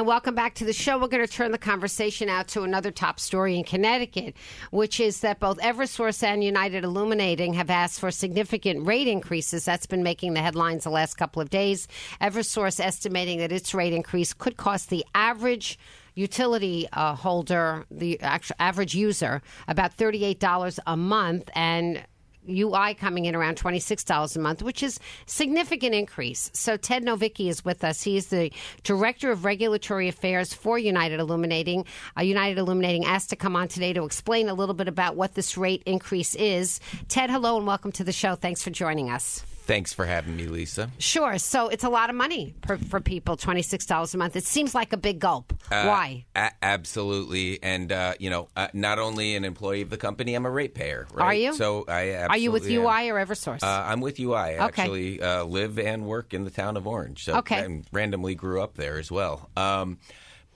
And welcome back to the show. We're going to turn the conversation out to another top story in Connecticut, which is that both Eversource and United Illuminating have asked for significant rate increases. That's been making the headlines the last couple of days. Eversource estimating that its rate increase could cost the average utility uh, holder, the actual average user, about $38 a month. And UI coming in around $26 a month, which is significant increase. So Ted Novicki is with us. He is the Director of Regulatory Affairs for United Illuminating. Uh, United Illuminating asked to come on today to explain a little bit about what this rate increase is. Ted, hello and welcome to the show. Thanks for joining us. Thanks for having me, Lisa. Sure. So it's a lot of money per, for people, $26 a month. It seems like a big gulp. Uh, Why? A- absolutely. And, uh, you know, uh, not only an employee of the company, I'm a ratepayer. Right? Are you? So I Are you with am. UI or Eversource? Uh, I'm with UI. I Okay. actually uh, live and work in the town of Orange. So Okay. I randomly grew up there as well. Um,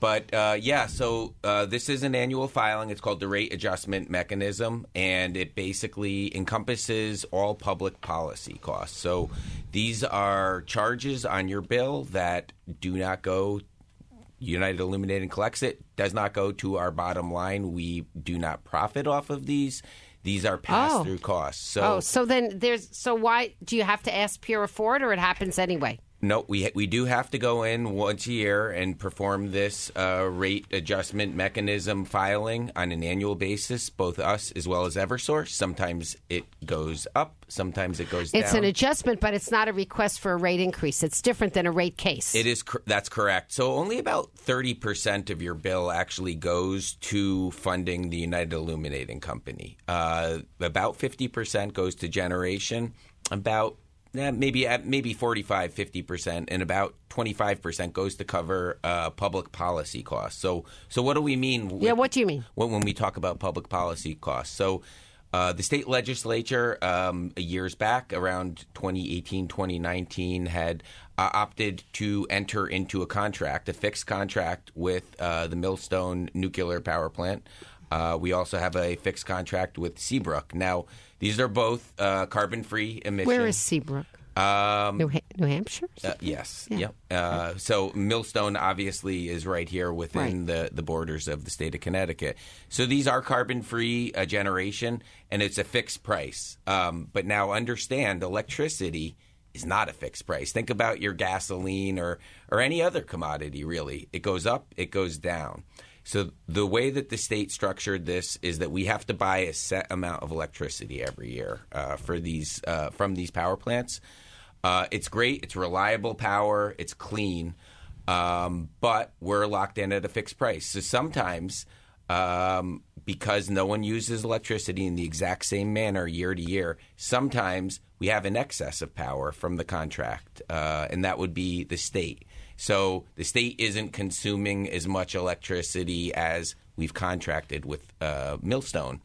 but uh, yeah, so uh, this is an annual filing. It's called the Rate Adjustment Mechanism, and it basically encompasses all public policy costs. So these are charges on your bill that do not go United Illuminating collects it, does not go to our bottom line. We do not profit off of these. These are pass through costs. So oh, so then there's so why do you have to ask PURA for it, or it happens anyway? No, we we do have to go in once a year and perform this uh, rate adjustment mechanism filing on an annual basis. Both us as well as Eversource. Sometimes it goes up, sometimes it goes down. It's down. an adjustment, but it's not a request for a rate increase. It's different than a rate case. It is that's correct. So only about thirty percent of your bill actually goes to funding the United Illuminating Company. Uh, about fifty percent goes to generation. About eh, maybe at maybe 45 50 percent and about 25 percent goes to cover uh, public policy costs. So so what do we mean with- Yeah, what do you mean? when, when we talk about public policy costs. So uh, the state legislature um, years back around 2018 2019 had uh, opted to enter into a contract a fixed contract with uh, the Millstone nuclear power plant uh, we also have a fixed contract with Seabrook. Now, these are both uh, carbon-free emissions. Where is Seabrook? Um, New, ha- New Hampshire? uh, yes. Yeah. Yep. Uh, so Millstone obviously is right here within Right. the, the borders of the state of Connecticut. So these are carbon free uh, generation, and it's a fixed price. Um, but now understand, electricity is not a fixed price. Think about your gasoline or or any other commodity. Really, it goes up, it goes down. So the way that the state structured this is that we have to buy a set amount of electricity every year uh, for these uh, from these power plants. Uh, it's great. It's reliable power. It's clean, um, but we're locked in at a fixed price. So sometimes, um, because no one uses electricity in the exact same manner year to year, sometimes we have an excess of power from the contract, uh, and that would be the state. So the state isn't consuming as much electricity as we've contracted with uh, Millstone.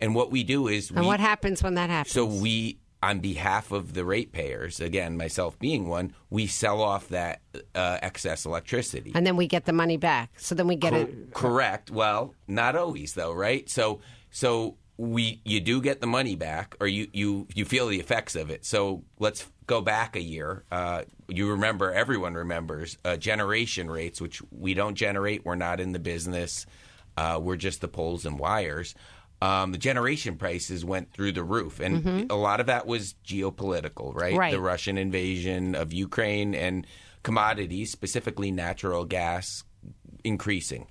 And what we do is And we, what happens when that happens? so we on behalf of the ratepayers, again, myself being one, we sell off that uh, excess electricity. And then we get the money back. So then we get Cor- it. Correct. Well, not always though, right? So so we you do get the money back, or you you you feel the effects of it. So let's go back a year. Uh, you remember, everyone remembers uh, generation rates, which we don't generate. We're not in the business. Uh, we're just the poles and wires. Um, the generation prices went through the roof, and a lot of that was geopolitical, right? Right. The Russian invasion of Ukraine and commodities, specifically natural gas, increasing.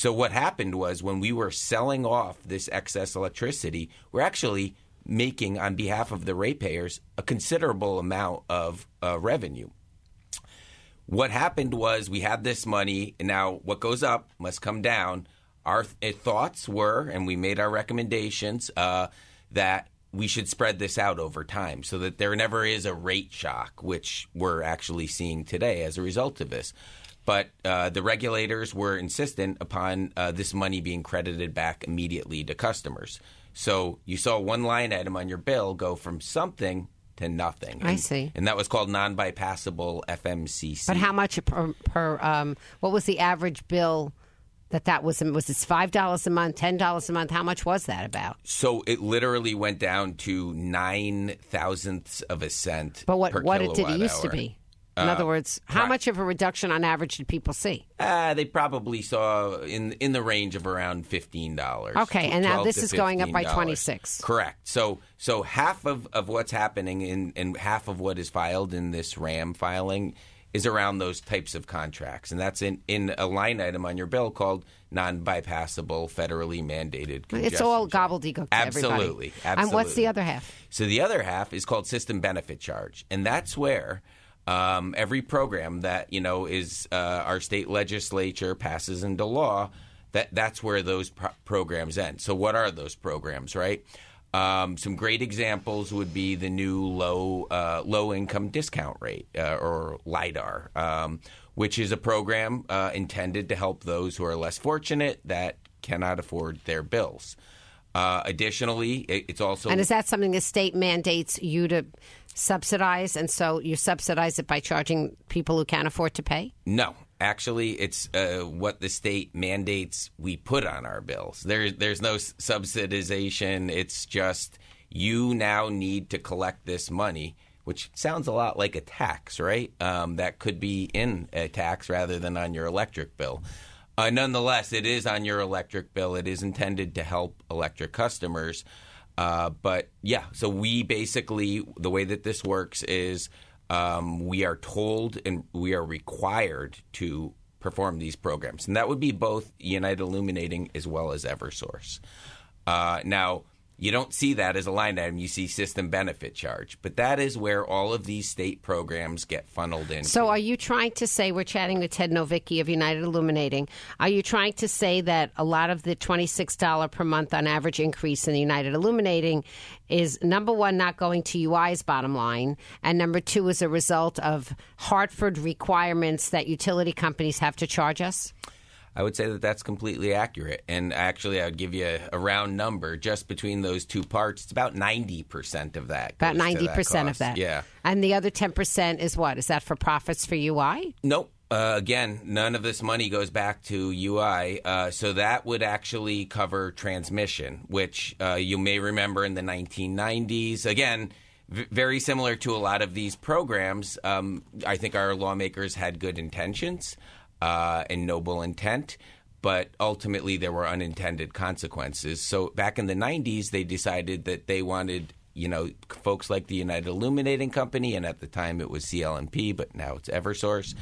So what happened was when we were selling off this excess electricity, we're actually making on behalf of the ratepayers a considerable amount of uh, revenue. What happened was we had this money, and now what goes up must come down. Our th- thoughts were, and we made our recommendations uh, that we should spread this out over time so that there never is a rate shock, which we're actually seeing today as a result of this. But uh, the regulators were insistent upon uh, this money being credited back immediately to customers. So you saw one line item on your bill go from something to nothing. I And- see. And that was called non bypassable FMCC. But how much per, per um, what was the average bill that that was? Was it $5 a month, $10 a month? How much was that about? So it literally went down to nine thousandths of a cent. But what, what it did it used to be? In other words, how much of a reduction on average did people see? Uh, they probably saw in in the range of around fifteen dollars. Okay, and now this is going up by 26. Correct. So so half of, of what's happening in and half of what is filed in this RAM filing is around those types of contracts, and that's in, in a line item on your bill called non-bypassable federally mandated. It's all gobbledygook everybody. Absolutely, And what's the other half? So the other half is called system benefit charge, and that's where um, every program that you know is uh, our state legislature passes into law. That that's where those pro- programs end. So what are those programs, right? Um, some great examples would be the new low uh, low income discount rate uh, or LIDAR, um, which is a program uh, intended to help those who are less fortunate that cannot afford their bills. Uh, additionally, it, it's also And is that something the state mandates you to subsidize? And so you subsidize it by charging people who can't afford to pay? No, actually, it's uh, what the state mandates we put on our bills. There, there's no subsidization. It's just you now need to collect this money, which sounds a lot like a tax, right? Um, that could be in a tax rather than on your electric bill. Uh, nonetheless, it is on your electric bill. It is intended to help electric customers. Uh, but yeah, so we basically, the way that this works is um, we are told and we are required to perform these programs. And that would be both United Illuminating as well as Eversource. Uh, now, you don't see that as a line item, you see system benefit charge. But that is where all of these state programs get funneled in. So, are you trying to say we're chatting with Ted Novicki of United Illuminating? Are you trying to say that a lot of the twenty-six dollar per month on average increase in the United Illuminating is number one not going to UI's bottom line, and number two is a result of Hartford requirements that utility companies have to charge us? I would say that that's completely accurate. And actually, I would give you a, round number just between those two parts. It's about 90% of that. About ninety percent of that. Yeah. And the other ten percent is what? Is that for profits for UI? Nope. Uh, again, none of this money goes back to UI. Uh, so that would actually cover transmission, which uh, you may remember in the 1990s. Again, v- very similar to a lot of these programs. Um, I think our lawmakers had good intentions uh, and noble intent. But ultimately, there were unintended consequences. So back in the 90s, they decided that they wanted you know, folks like the United Illuminating Company, and at the time it was CL&P, but now it's Eversource,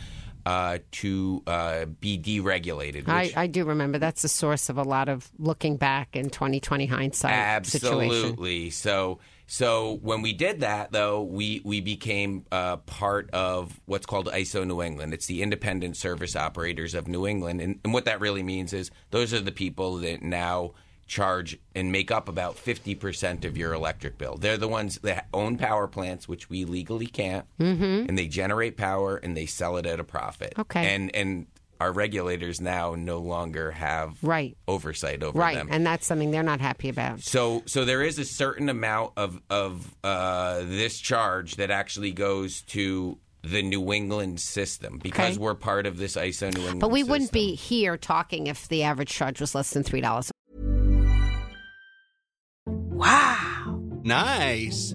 uh, to uh, be deregulated. I, which- I do remember that's the source of a lot of looking back in 2020 hindsight situation. Absolutely. So so when we did that though, we we became uh, part of what's called ISO New England. It's the Independent Service Operators of New England, and, and what that really means is those are the people that now charge and make up about 50% of your electric bill. They're the ones that own power plants, which we legally can't, mm-hmm. and they generate power and they sell it at a profit. Okay. And and our regulators now no longer have Right. oversight over Right, them. and that's something they're not happy about. So, so there is a certain amount of of uh, this charge that actually goes to the New England system because Okay. we're part of this ISO New England. But we wouldn't be here talking if the average charge was less than three dollars. Wow! Nice.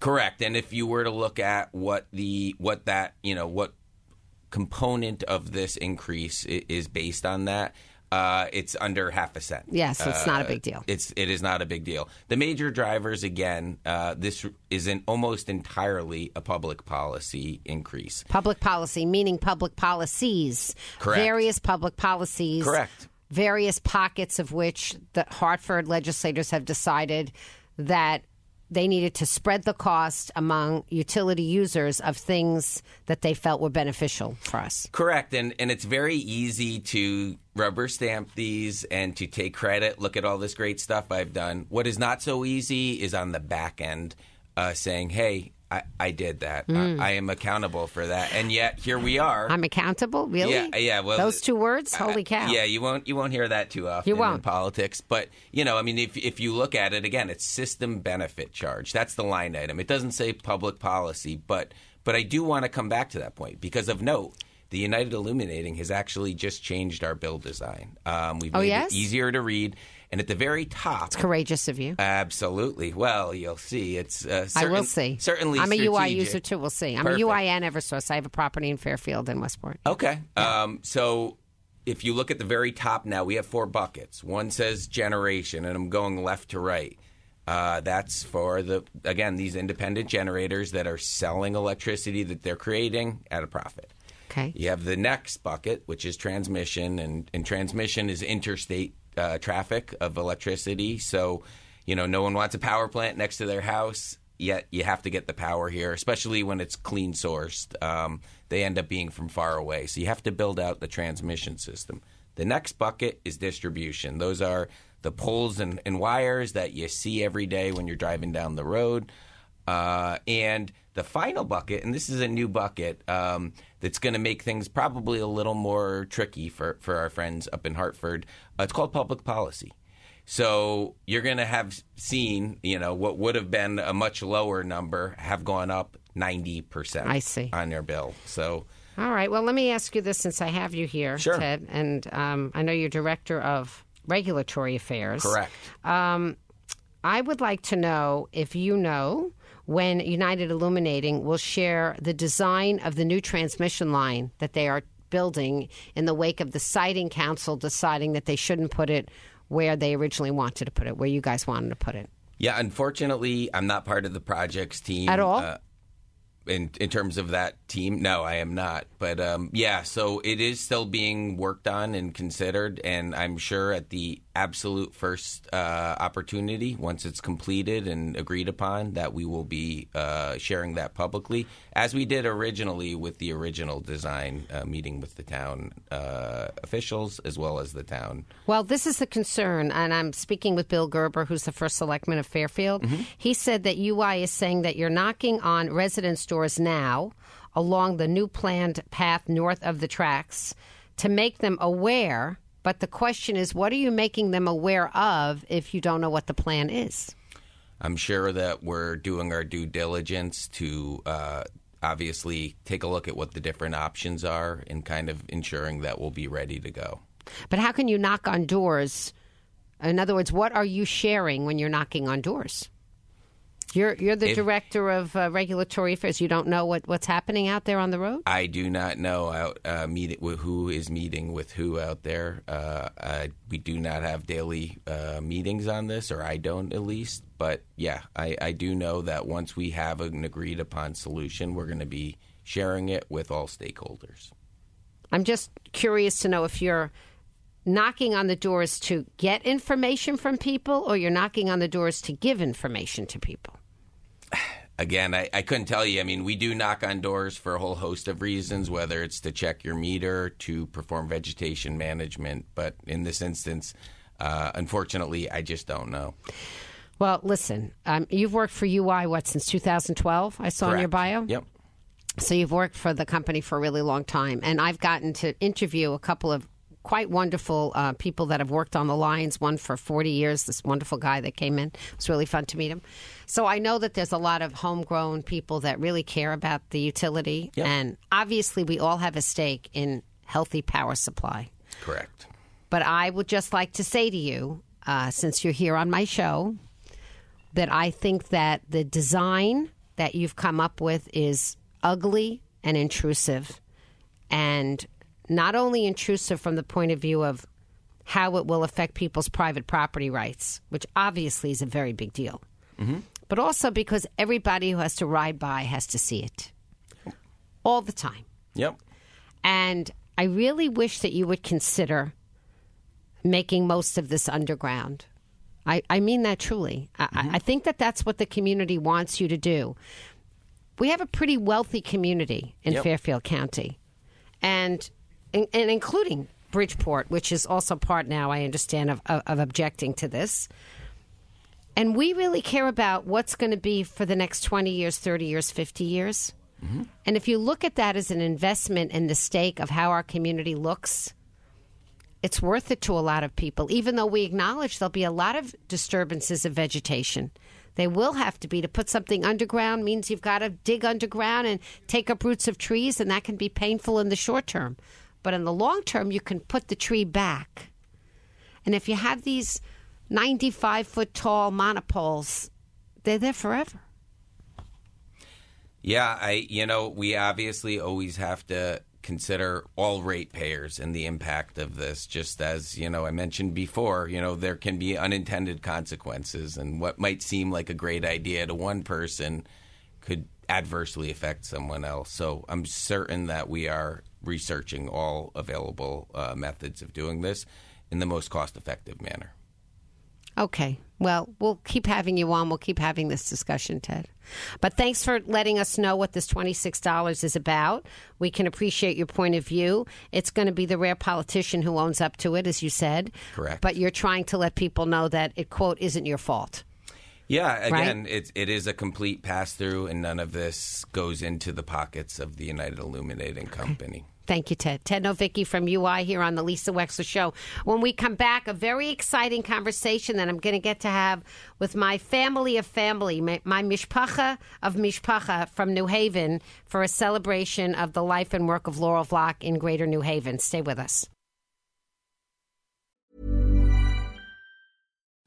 Correct. And if you were to look at what the what that you know what component of this increase is based on that, uh, it's under half a cent. Yeah, so it's not a Uh, big deal. It's it is not a big deal. The major drivers again, uh, this is an almost entirely a public policy increase. Public policy, meaning public policies. Correct. Various public policies. Correct. Various pockets of which the Hartford legislators have decided that they needed to spread the cost among utility users of things that they felt were beneficial for us. Correct, and and it's very easy to rubber stamp these and to take credit. Look at all this great stuff I've done. What is not so easy is on the back end, uh, saying, "Hey, I, I did that. I, I am accountable for that." And yet here we are. Mm. I'm accountable, really? Yeah, yeah. Well, those two words, uh, holy cow! Yeah, you won't you won't hear that too often You in won't. politics. But you know, I mean, if if you look at it again, it's system benefit charge. That's the line item. It doesn't say public policy, but but I do want to come back to that point because of note. The United Illuminating has actually just changed our bill design. Um, we've Oh, made yes? it easier to read, and at the very top, It's courageous of you. absolutely. Well, you'll see. It's uh, I will see. Certainly, I'm a UI user too. We'll see. I'm Perfect. a UI and Eversource. I have a property in Fairfield and Westport. Okay. Um, so if you look at the very top now, we have four buckets. One says generation, and I'm going left to right. Uh, that's for the again these independent generators that are selling electricity that they're creating at a profit. Okay. You have the next bucket, which is transmission, and, and transmission is interstate uh, traffic of electricity. So, you know, no one wants a power plant next to their house, yet you have to get the power here, especially when it's clean sourced. Um, they end up being from far away. So you have to build out the transmission system. The next bucket is distribution. Those are the poles and, and wires that you see every day when you're driving down the road. Uh, and the final bucket, and this is a new bucket um, that's going to make things probably a little more tricky for, for our friends up in Hartford. Uh, it's called public policy. So you're going to have seen, you know, what would have been a much lower number have gone up 90% I see. on their bill. So All right. Well, let me ask you this since I have you here, Sure. Ted, and um, I know you're director of regulatory affairs. correct. I would like to know if you know when United Illuminating will share the design of the new transmission line that they are building in the wake of the siting council deciding that they shouldn't put it where they originally wanted to put it, where you guys wanted to put it. Yeah, unfortunately, I'm not part of the projects team At all? Uh, in in terms of that team, no, I am not. But um, yeah, so it is still being worked on and considered, and I'm sure at the absolute first uh, opportunity, once it's completed and agreed upon, that we will be uh, sharing that publicly, as we did originally with the original design uh, meeting with the town uh, officials as well as the town. Well, this is the concern, and I'm speaking with Bill Gerber, who's the first selectman of Fairfield. He said that UI is saying that you're knocking on residence doors now along the new planned path north of the tracks to make them aware. But the question is, what are you making them aware of if you don't know what the plan is? I'm sure that we're doing our due diligence to uh, obviously take a look at what the different options are and kind of ensuring that we'll be ready to go. But how can you knock on doors? In other words, what are you sharing when you're knocking on doors? You're you're the If- director of uh, regulatory affairs. You don't know what, what's happening out there on the road. I do not know out uh, meet, who is meeting with who out there. Uh, uh, we do not have daily uh, meetings on this, or I don't at least. But yeah, I, I do know that once we have an agreed upon solution, we're going to be sharing it with all stakeholders. I'm just curious to know if you're knocking on the doors to get information from people, or you're knocking on the doors to give information to people. Again, I, I couldn't tell you. I mean, we do knock on doors for a whole host of reasons, whether it's to check your meter, to perform vegetation management. But in this instance, uh, unfortunately, I just don't know. Well, listen, um, you've worked for UI what since 2012? I saw in your bio. Yep. So you've worked for the company for a really long time, and I've gotten to interview a couple of quite wonderful uh, people that have worked on the lines. One for 40 years. This wonderful guy that came in. It was really fun to meet him. So I know that there's a lot of homegrown people that really care about the utility, Yep. and obviously we all have a stake in healthy power supply. Correct. But I would just like to say to you, uh, since you're here on my show, that I think that the design that you've come up with is ugly and intrusive. And not only intrusive from the point of view of how it will affect people's private property rights, which obviously is a very big deal, mm-hmm. but also because everybody who has to ride by has to see it all the time. Yep. And I really wish that you would consider making most of this underground. I, I mean that truly. I, I mm-hmm. I think that that's what the community wants you to do. We have a pretty wealthy community in Yep. Fairfield County, and, and and including Bridgeport, which is also part now, I understand, of, of, of objecting to this. And we really care about what's going to be for the next 20 years, 30 years, 50 years. Mm-hmm. And if you look at that as an investment in the stake of how our community looks, it's worth it to a lot of people, even though we acknowledge there'll be a lot of disturbances of vegetation. They will have to be. To put something underground means you've got to dig underground and take up roots of trees, and that can be painful in the short term. But in the long term, you can put the tree back. And if you have these 95 foot tall monopoles, they're there forever. Yeah, I you know, we obviously always have to consider all ratepayers and the impact of this just as, you know, I mentioned before, you know, there can be unintended consequences and what might seem like a great idea to one person could adversely affect someone else. So, I'm certain that we are researching all available uh, methods of doing this in the most cost-effective manner. Okay. Well, we'll keep having you on. We'll keep having this discussion, Ted. But thanks for letting us know what this $26 is about. We can appreciate your point of view. It's going to be the rare politician who owns up to it, as you said. Correct. But you're trying to let people know that it, quote, isn't your fault. Yeah, again, it's it is a complete pass through, and none of this goes into the pockets of the United Illuminating Company. Thank you, Ted. Ted Novicki from UI here on the Lisa Wexler Show. When we come back, a very exciting conversation that I'm going to get to have with my family of family, my, my mishpacha of mishpacha from New Haven for a celebration of the life and work of Laurel Vlock in Greater New Haven. Stay with us.